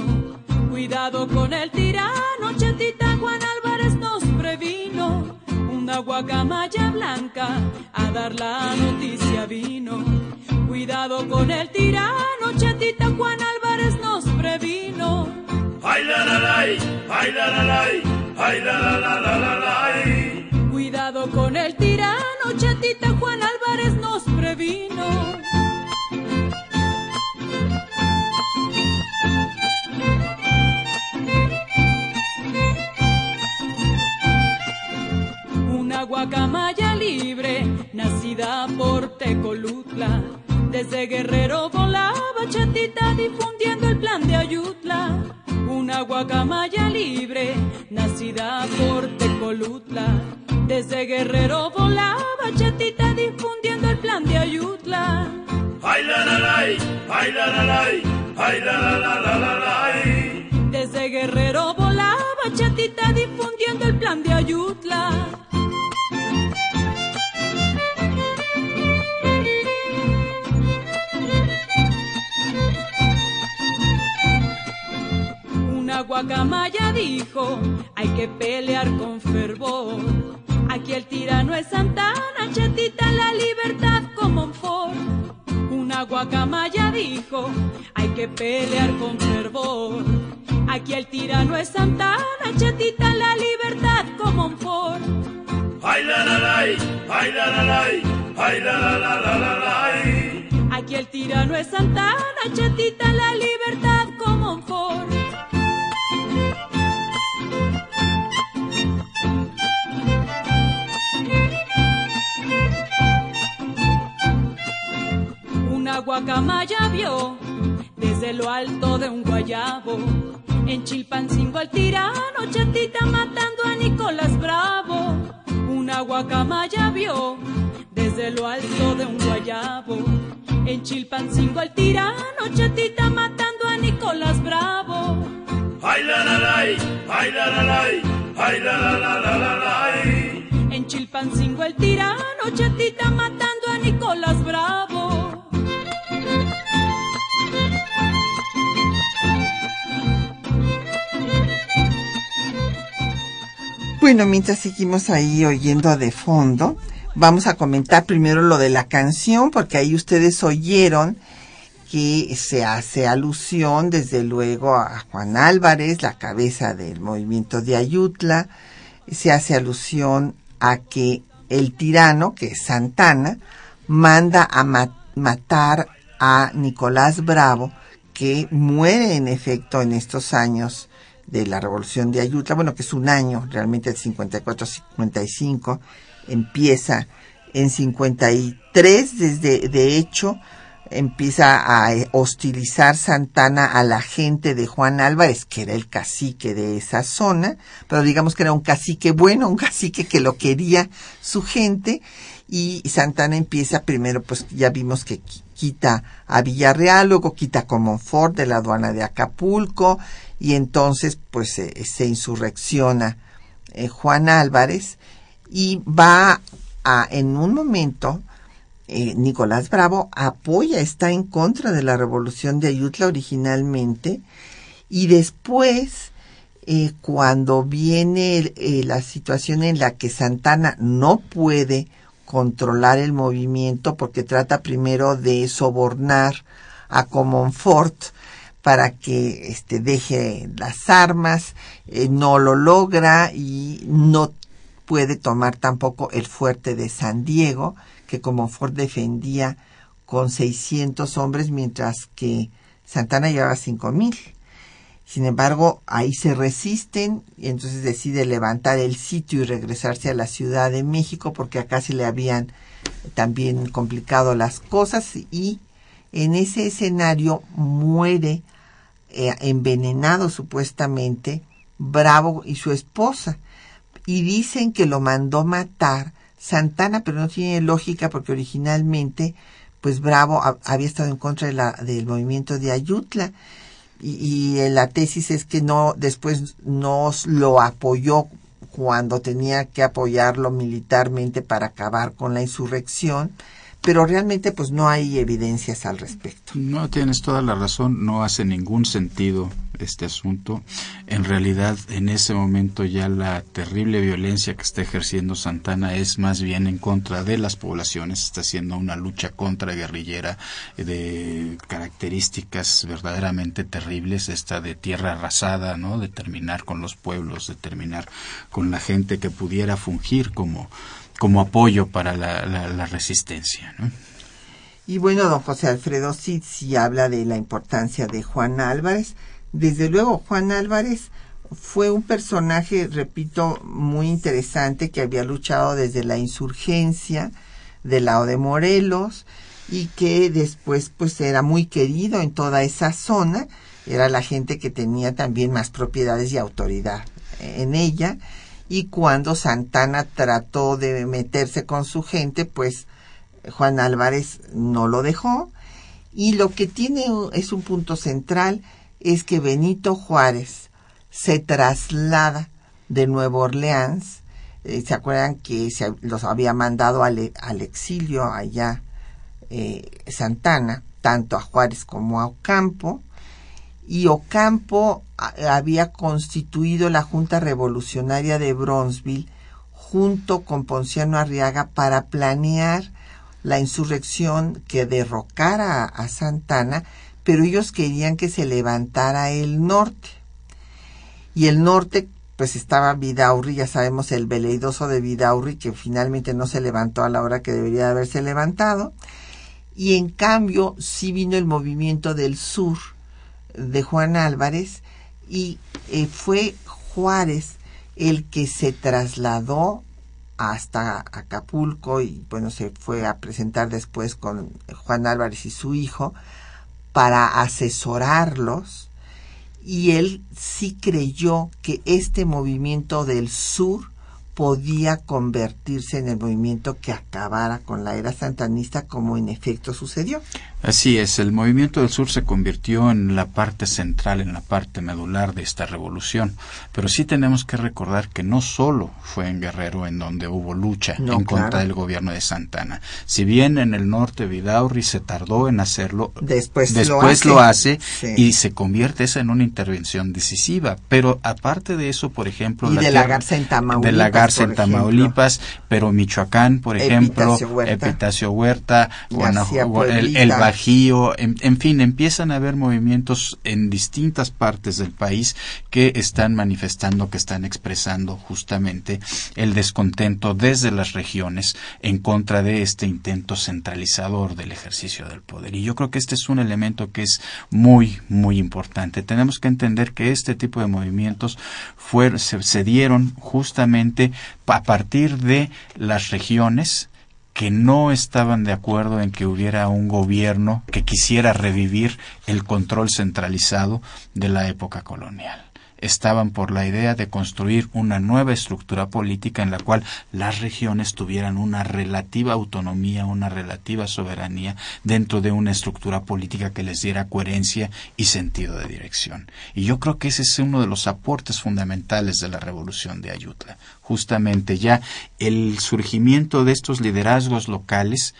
Cuidado con el tirano, Chetita Juan Álvarez nos previno. Una guacamaya blanca a dar la noticia vino. Cuidado con el tirano, Chetita Juan Álvarez nos previno. Ay la la la, ay la la la, ay la la la la la la. Cuidado con el tirano, Chetita Juan Álvarez nos previno. Guacamaya libre, nacida por Tecolutla. Desde Guerrero volaba chatita difundiendo el plan de Ayutla. Una guacamaya libre, nacida por Tecolutla. Desde Guerrero volaba chatita difundiendo el plan de Ayutla. Ay la la la, ay la la la, ay la la la la la la. Desde Guerrero volaba chatita difundiendo el plan de Ayutla. Guacamaya dijo, hay que pelear con fervor. Aquí el tirano es Santana, chatita la libertad como un for. Una guacamaya dijo, hay que pelear con fervor. Aquí el tirano es Santana, chatita la libertad como un for. Ay la la la, ay la la la, ay la la la la la la. Aquí el tirano es Santana, chatita la libertad como un for. Guacamaya vio desde lo alto de un guayabo. En Chilpancingo al tirano, chatita matando a Nicolás Bravo. Una guacamaya vio desde lo alto de un guayabo. En Chilpancingo al tirano, chatita matando a Nicolás Bravo. Ay la la la, ay la la la, ay la la la la la la. En Chilpancingo el tirano, chatita matando a Nicolás Bravo. Bueno, mientras seguimos ahí oyendo de fondo, vamos a comentar primero lo de la canción, porque ahí ustedes oyeron que se hace alusión desde luego a Juan Álvarez, la cabeza del movimiento de Ayutla, se hace alusión a que el tirano, que es Santana, manda a matar a Nicolás Bravo, que muere en efecto en estos años de la revolución de Ayutla, bueno, que es un año, realmente el 54-55, empieza en 53, desde, de hecho, empieza a hostilizar Santana a la gente de Juan Álvarez, que era el cacique de esa zona, pero digamos que era un cacique bueno, un cacique que lo quería su gente, y Santana empieza primero, pues ya vimos que quita a Villarreal, luego quita Comonfort de la aduana de Acapulco, y entonces pues se insurrecciona eh, Juan Álvarez, y va a, en un momento, eh, Nicolás Bravo apoya, está en contra de la revolución de Ayutla originalmente y después, eh, cuando viene eh, la situación en la que Santana no puede controlar el movimiento porque trata primero de sobornar a Comonfort para que este, deje las armas, no lo logra y no puede tomar tampoco el fuerte de San Diego, que como Ford defendía con 600 hombres, mientras que Santana llevaba 5000. Sin embargo, ahí se resisten y entonces decide levantar el sitio y regresarse a la Ciudad de México porque acá se le habían también complicado las cosas y en ese escenario muere eh, envenenado supuestamente Bravo y su esposa. Y dicen que lo mandó matar Santana, pero no tiene lógica porque originalmente, pues Bravo había estado en contra de la, del movimiento de Ayutla y, y la tesis es que no, después nos lo apoyó cuando tenía que apoyarlo militarmente para acabar con la insurrección pero realmente pues no hay evidencias al respecto. No tienes toda la razón, no hace ningún sentido este asunto. En realidad, en ese momento ya la terrible violencia que está ejerciendo Santana es más bien en contra de las poblaciones, está haciendo una lucha contra guerrillera de características verdaderamente terribles, esta de tierra arrasada, ¿no? De terminar con los pueblos, de terminar con la gente que pudiera fungir como como apoyo para la, resistencia. ¿no? Y bueno, don José Alfredo sí, sí habla de la importancia de Juan Álvarez. Desde luego, Juan Álvarez fue un personaje, repito, muy interesante que había luchado desde la insurgencia del lado de Morelos y que después pues era muy querido en toda esa zona. Era la gente que tenía también más propiedades y autoridad en ella y cuando Santana trató de meterse con su gente, pues Juan Álvarez no lo dejó. Y lo que tiene es un punto central, es que Benito Juárez se traslada de Nueva Orleans. Eh, ¿Se acuerdan que se los había mandado al, exilio allá eh, Santana, tanto a Juárez como a Ocampo? y Ocampo había constituido la Junta Revolucionaria de Bronzeville junto con Ponciano Arriaga para planear la insurrección que derrocara a Santana, pero ellos querían que se levantara el norte. Y el norte, pues estaba Vidaurri, ya sabemos el veleidoso de Vidaurri, que finalmente no se levantó a la hora que debería haberse levantado. Y en cambio, sí vino el movimiento del sur, de Juan Álvarez y eh, fue Juárez el que se trasladó hasta Acapulco y bueno se fue a presentar después con Juan Álvarez y su hijo para asesorarlos. Y él sí creyó que este movimiento del sur podía convertirse en el movimiento que acabara con la era santanista como en efecto sucedió. Así es, el movimiento del sur se convirtió en la parte central, en la parte medular de esta revolución. Pero sí tenemos que recordar que no solo fue en Guerrero en donde hubo lucha en contra del gobierno de Santana. Si bien en el norte Vidaurri se tardó en hacerlo, después, lo hace, y se convierte esa en una intervención decisiva. Pero aparte de eso, por ejemplo, y de la Garza en Tamaulipas, de la Garza en Tamaulipas, pero Michoacán, por ejemplo, Epitacio Huerta, el, el en, fin, empiezan a haber movimientos en distintas partes del país que están manifestando, que están expresando justamente el descontento desde las regiones en contra de este intento centralizador del ejercicio del poder. Y yo creo que este es un elemento que es muy, muy importante. Tenemos que entender que este tipo de movimientos se, se dieron justamente a partir de las regiones que no estaban de acuerdo en que hubiera un gobierno que quisiera revivir el control centralizado de la época colonial. Estaban por la idea de construir una nueva estructura política en la cual las regiones tuvieran una relativa autonomía, una relativa soberanía dentro de una estructura política que les diera coherencia y sentido de dirección. Y yo creo que ese es uno de los aportes fundamentales de la revolución de Ayutla justamente ya el surgimiento de estos liderazgos locales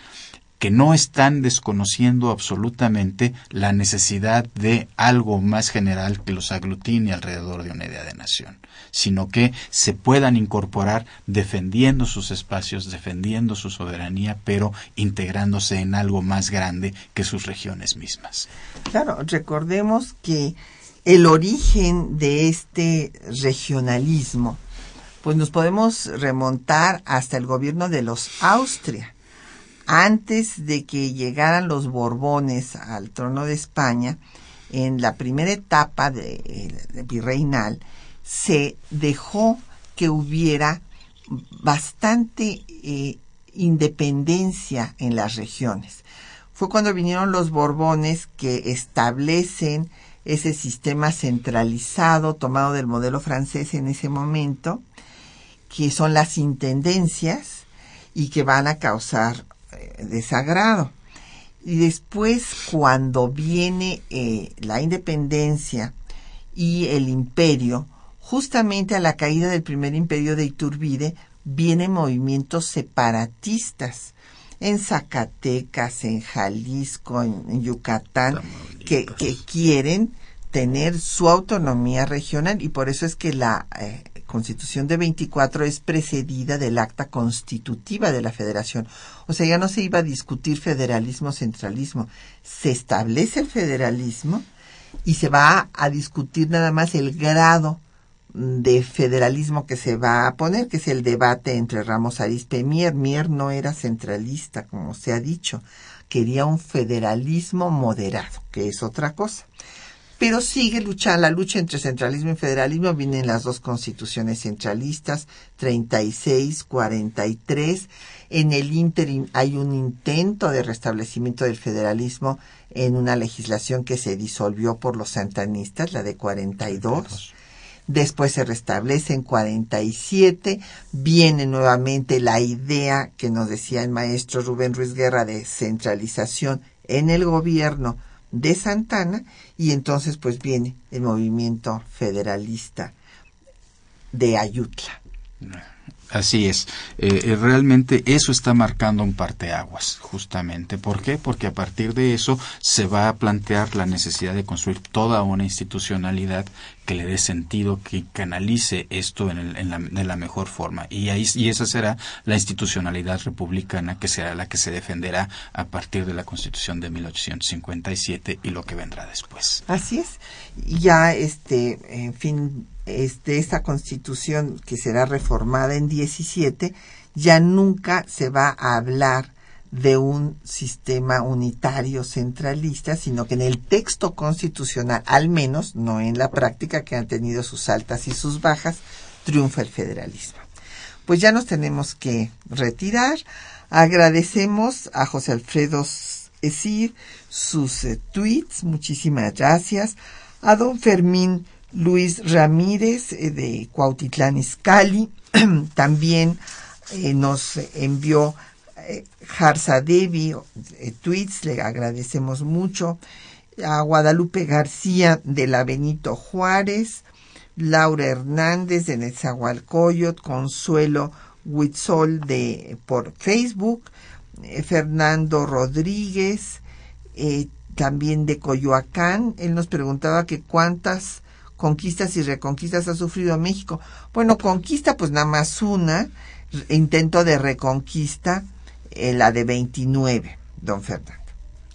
que no están desconociendo absolutamente la necesidad de algo más general que los aglutine alrededor de una idea de nación, sino que se puedan incorporar defendiendo sus espacios, defendiendo su soberanía, pero integrándose en algo más grande que sus regiones mismas. Claro, recordemos que el origen de este regionalismo pues nos podemos remontar hasta el gobierno de los Austria. Antes de que llegaran los Borbones al trono de España, en la primera etapa de, virreinal, se dejó que hubiera bastante eh, independencia en las regiones. Fue cuando vinieron los Borbones que establecen ese sistema centralizado tomado del modelo francés en ese momento que son las intendencias y que van a causar desagrado. Y después, cuando viene eh, la independencia y el imperio, justamente a la caída del primer imperio de Iturbide, vienen movimientos separatistas en Zacatecas, en Jalisco, en, Yucatán, que, que, quieren tener su autonomía regional y por eso es que la eh, Constitución de 24 es precedida del acta constitutiva de la Federación. O sea, ya no se iba a discutir federalismo-centralismo. Se establece el federalismo y se va a discutir nada más el grado de federalismo que se va a poner, que es el debate entre Ramos Arispe y Mier. Mier no era centralista, como se ha dicho, quería un federalismo moderado, que es otra cosa pero sigue luchando la lucha entre centralismo y federalismo. Vienen las dos constituciones centralistas, 36, 43. En el ínterin hay un intento de restablecimiento del federalismo en una legislación que se disolvió por los santanistas, la de 42. Después se restablece en 47. Viene nuevamente la idea que nos decía el maestro Rubén Ruiz Guerra de centralización en el gobierno de Santana y entonces pues viene el movimiento federalista de Ayutla. Así es. Eh, eh, realmente eso está marcando un parteaguas, justamente. ¿Por qué? Porque a partir de eso se va a plantear la necesidad de construir toda una institucionalidad que le dé sentido, que canalice esto en, la, de la mejor forma. Y, ahí, y esa será la institucionalidad republicana que será la que se defenderá a partir de la Constitución de 1857 y lo que vendrá después. Así es. Ya, este, en fin, este, esta constitución que será reformada en 17, ya nunca se va a hablar de un sistema unitario centralista, sino que en el texto constitucional, al menos, no en la práctica que han tenido sus altas y sus bajas, triunfa el federalismo. Pues ya nos tenemos que retirar. Agradecemos a José Alfredo Esir sus eh, tweets, muchísimas gracias. A don Fermín Luis Ramírez eh, de Cuautitlán Izcalli, <clears throat> También eh, nos envió eh, Harza Devi eh, tweets, le agradecemos mucho. A Guadalupe García de la Benito Juárez, Laura Hernández de Nezahualcóyotl, Consuelo Huitzol de por Facebook, Fernando Rodríguez, también de Coyoacán. Él nos preguntaba que cuántas conquistas y reconquistas ha sufrido México. Bueno, conquista pues nada más una, intento de reconquista, eh, la de 29, don Fernando.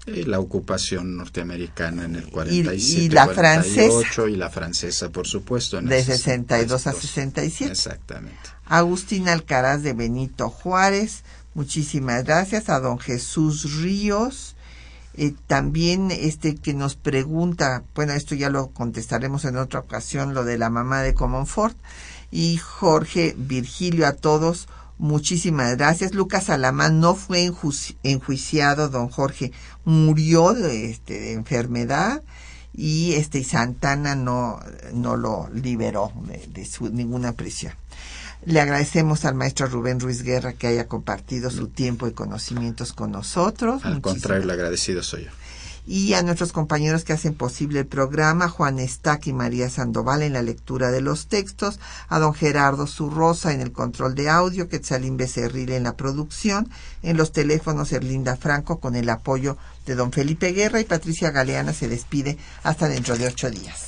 Y la ocupación norteamericana en el 47, y la 48, francesa. y la francesa, por supuesto. en De el 62 a 62. 67. Exactamente. Agustín Alcaraz de Benito Juárez, muchísimas gracias. A don Jesús Ríos, eh, también este que nos pregunta, bueno, esto ya lo contestaremos en otra ocasión, lo de la mamá de Comonfort. Y Jorge Virgilio, a todos, muchísimas gracias. Lucas Alamán no fue enjuiciado, don Jorge, murió de, este, de enfermedad y este Santana no, no lo liberó de, de su, ninguna prisión. Le agradecemos al maestro Rubén Ruiz Guerra que haya compartido su tiempo y conocimientos con nosotros. Al Muchísimas contrario, agradecido soy yo. y a nuestros compañeros que hacen posible el programa, Juan Estac y María Sandoval en la lectura de los textos, a don Gerardo Zurrosa en el control de audio, Quetzalín Becerril en la producción, en los teléfonos Erlinda Franco con el apoyo de don Felipe Guerra y Patricia Galeana se despide hasta dentro de ocho días.